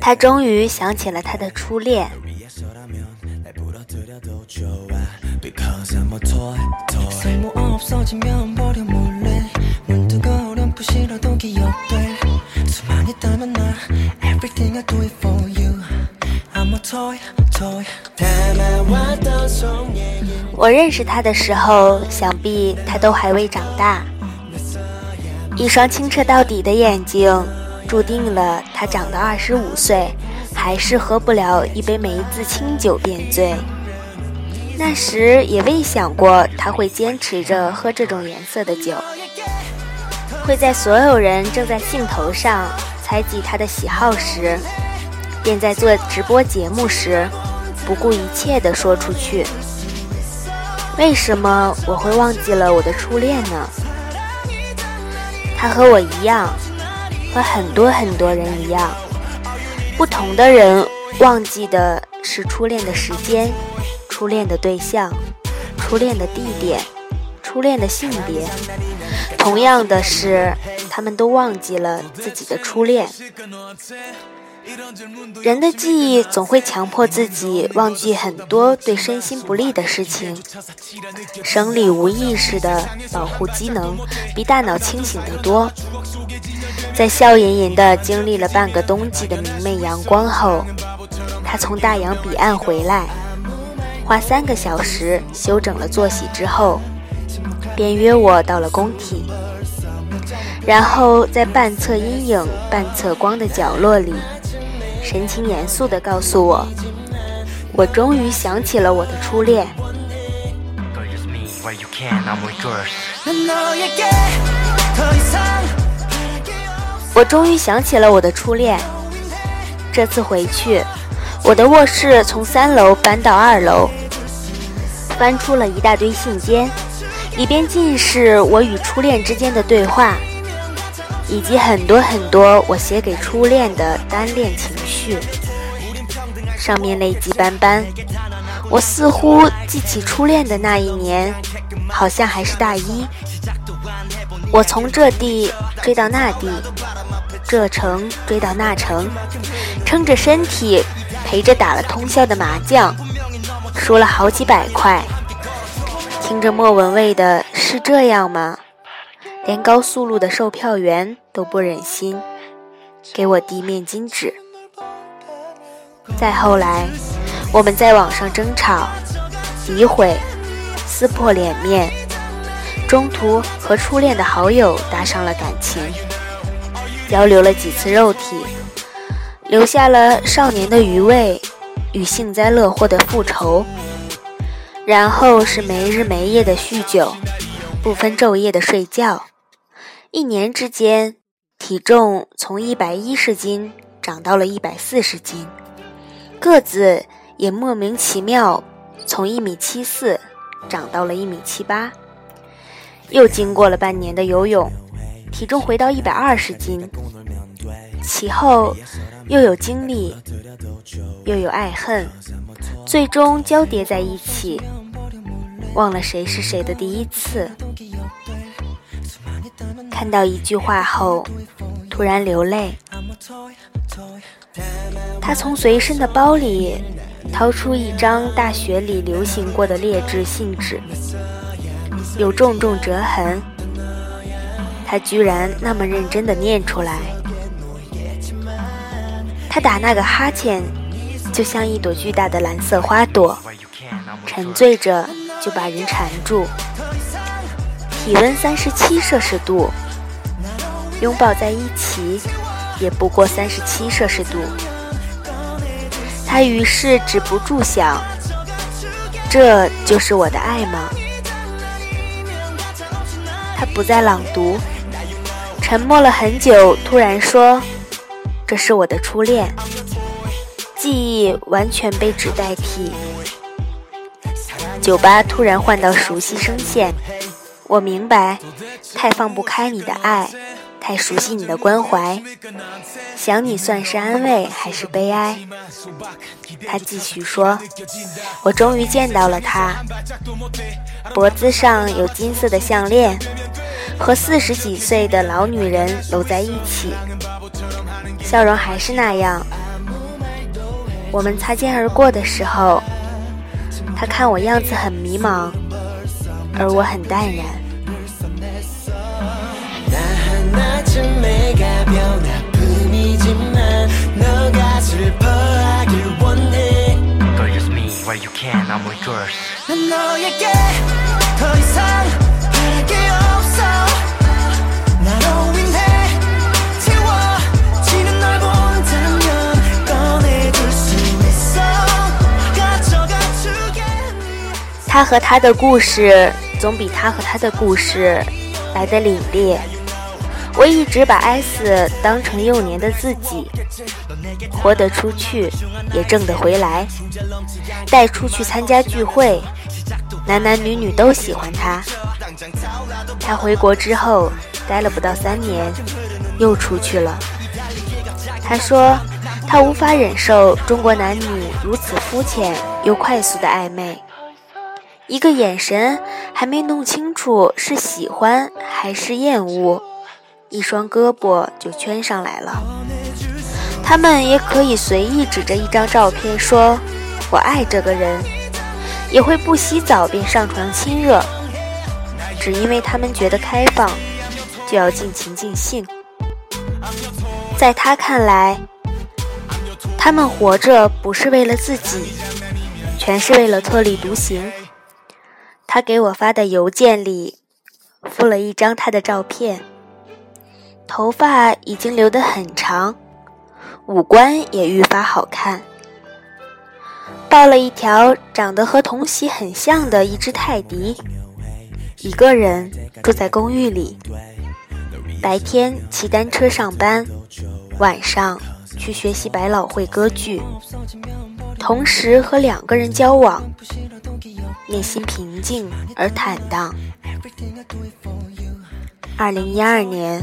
他终于想起了他的初恋。我认识他的时候，想必他都还未长大。一双清澈到底的眼睛，注定了他长到二十五岁，还是喝不了一杯梅子清酒便醉。那时也未想过他会坚持着喝这种颜色的酒，会在所有人正在兴头上猜忌他的喜好时，便在做直播节目时不顾一切地说出去。为什么我会忘记了我的初恋呢？他和我一样，和很多很多人一样，不同的人忘记的是初恋的时间、初恋的对象、初恋的地点、初恋的性别。同样的是，他们都忘记了自己的初恋。人的记忆总会强迫自己忘记很多对身心不利的事情，生理无意识的保护机能比大脑清醒得多。在笑吟吟的经历了半个冬季的明媚阳光后，他从大洋彼岸回来，花三个小时休整了作息之后，便约我到了工体，然后在半侧阴影半侧光的角落里。神情严肃地告诉我：“我终于想起了我的初恋。”我终于想起了我的初恋。这次回去，我的卧室从三楼搬到二楼，翻出了一大堆信笺，里边尽是我与初恋之间的对话。以及很多很多我写给初恋的单恋情上面泪迹斑斑。我似乎记起初恋的那一年，好像还是大一。我从这地追到那地，这城追到那城，撑着身体陪着打了通宵的麻将，输了好几百块。听着莫文蔚的是这样吗？连高速路的售票员都不忍心给我递面巾纸。再后来，我们在网上争吵、诋毁、撕破脸面，中途和初恋的好友搭上了感情，交流了几次肉体，留下了少年的余味与幸灾乐祸的复仇，然后是没日没夜的酗酒，不分昼夜的睡觉。一年之间，体重从一百一十斤长到了一百四十斤，个子也莫名其妙从一米七四长到了一米七八。又经过了半年的游泳，体重回到一百二十斤。其后又有经历，又有爱恨，最终交叠在一起，忘了谁是谁的第一次。看到一句话后，突然流泪。他从随身的包里掏出一张大学里流行过的劣质信纸，有重重折痕。他居然那么认真地念出来。他打那个哈欠，就像一朵巨大的蓝色花朵，沉醉着就把人缠住。体温三十七摄氏度。拥抱在一起，也不过三十七摄氏度。他于是止不住想：这就是我的爱吗？他不再朗读，沉默了很久，突然说：“这是我的初恋。”记忆完全被纸代替。酒吧突然换到熟悉声线，我明白，太放不开你的爱。太熟悉你的关怀，想你算是安慰还是悲哀？他继续说：“我终于见到了他，脖子上有金色的项链，和四十几岁的老女人搂在一起，笑容还是那样。我们擦肩而过的时候，他看我样子很迷茫，而我很淡然。他和他的故事总比他和他的故事来的凛冽。我一直把 S 当成幼年的自己，活得出去，也挣得回来，带出去参加聚会，男男女女都喜欢他。他回国之后待了不到三年，又出去了。他说他无法忍受中国男女如此肤浅又快速的暧昧。一个眼神还没弄清楚是喜欢还是厌恶，一双胳膊就圈上来了。他们也可以随意指着一张照片说“我爱这个人”，也会不洗澡便上床亲热，只因为他们觉得开放就要尽情尽兴。在他看来，他们活着不是为了自己，全是为了特立独行。他给我发的邮件里附了一张他的照片，头发已经留得很长，五官也愈发好看，抱了一条长得和童喜很像的一只泰迪，一个人住在公寓里，白天骑单车上班，晚上去学习百老汇歌剧，同时和两个人交往。内心平静而坦荡。二零一二年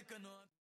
economic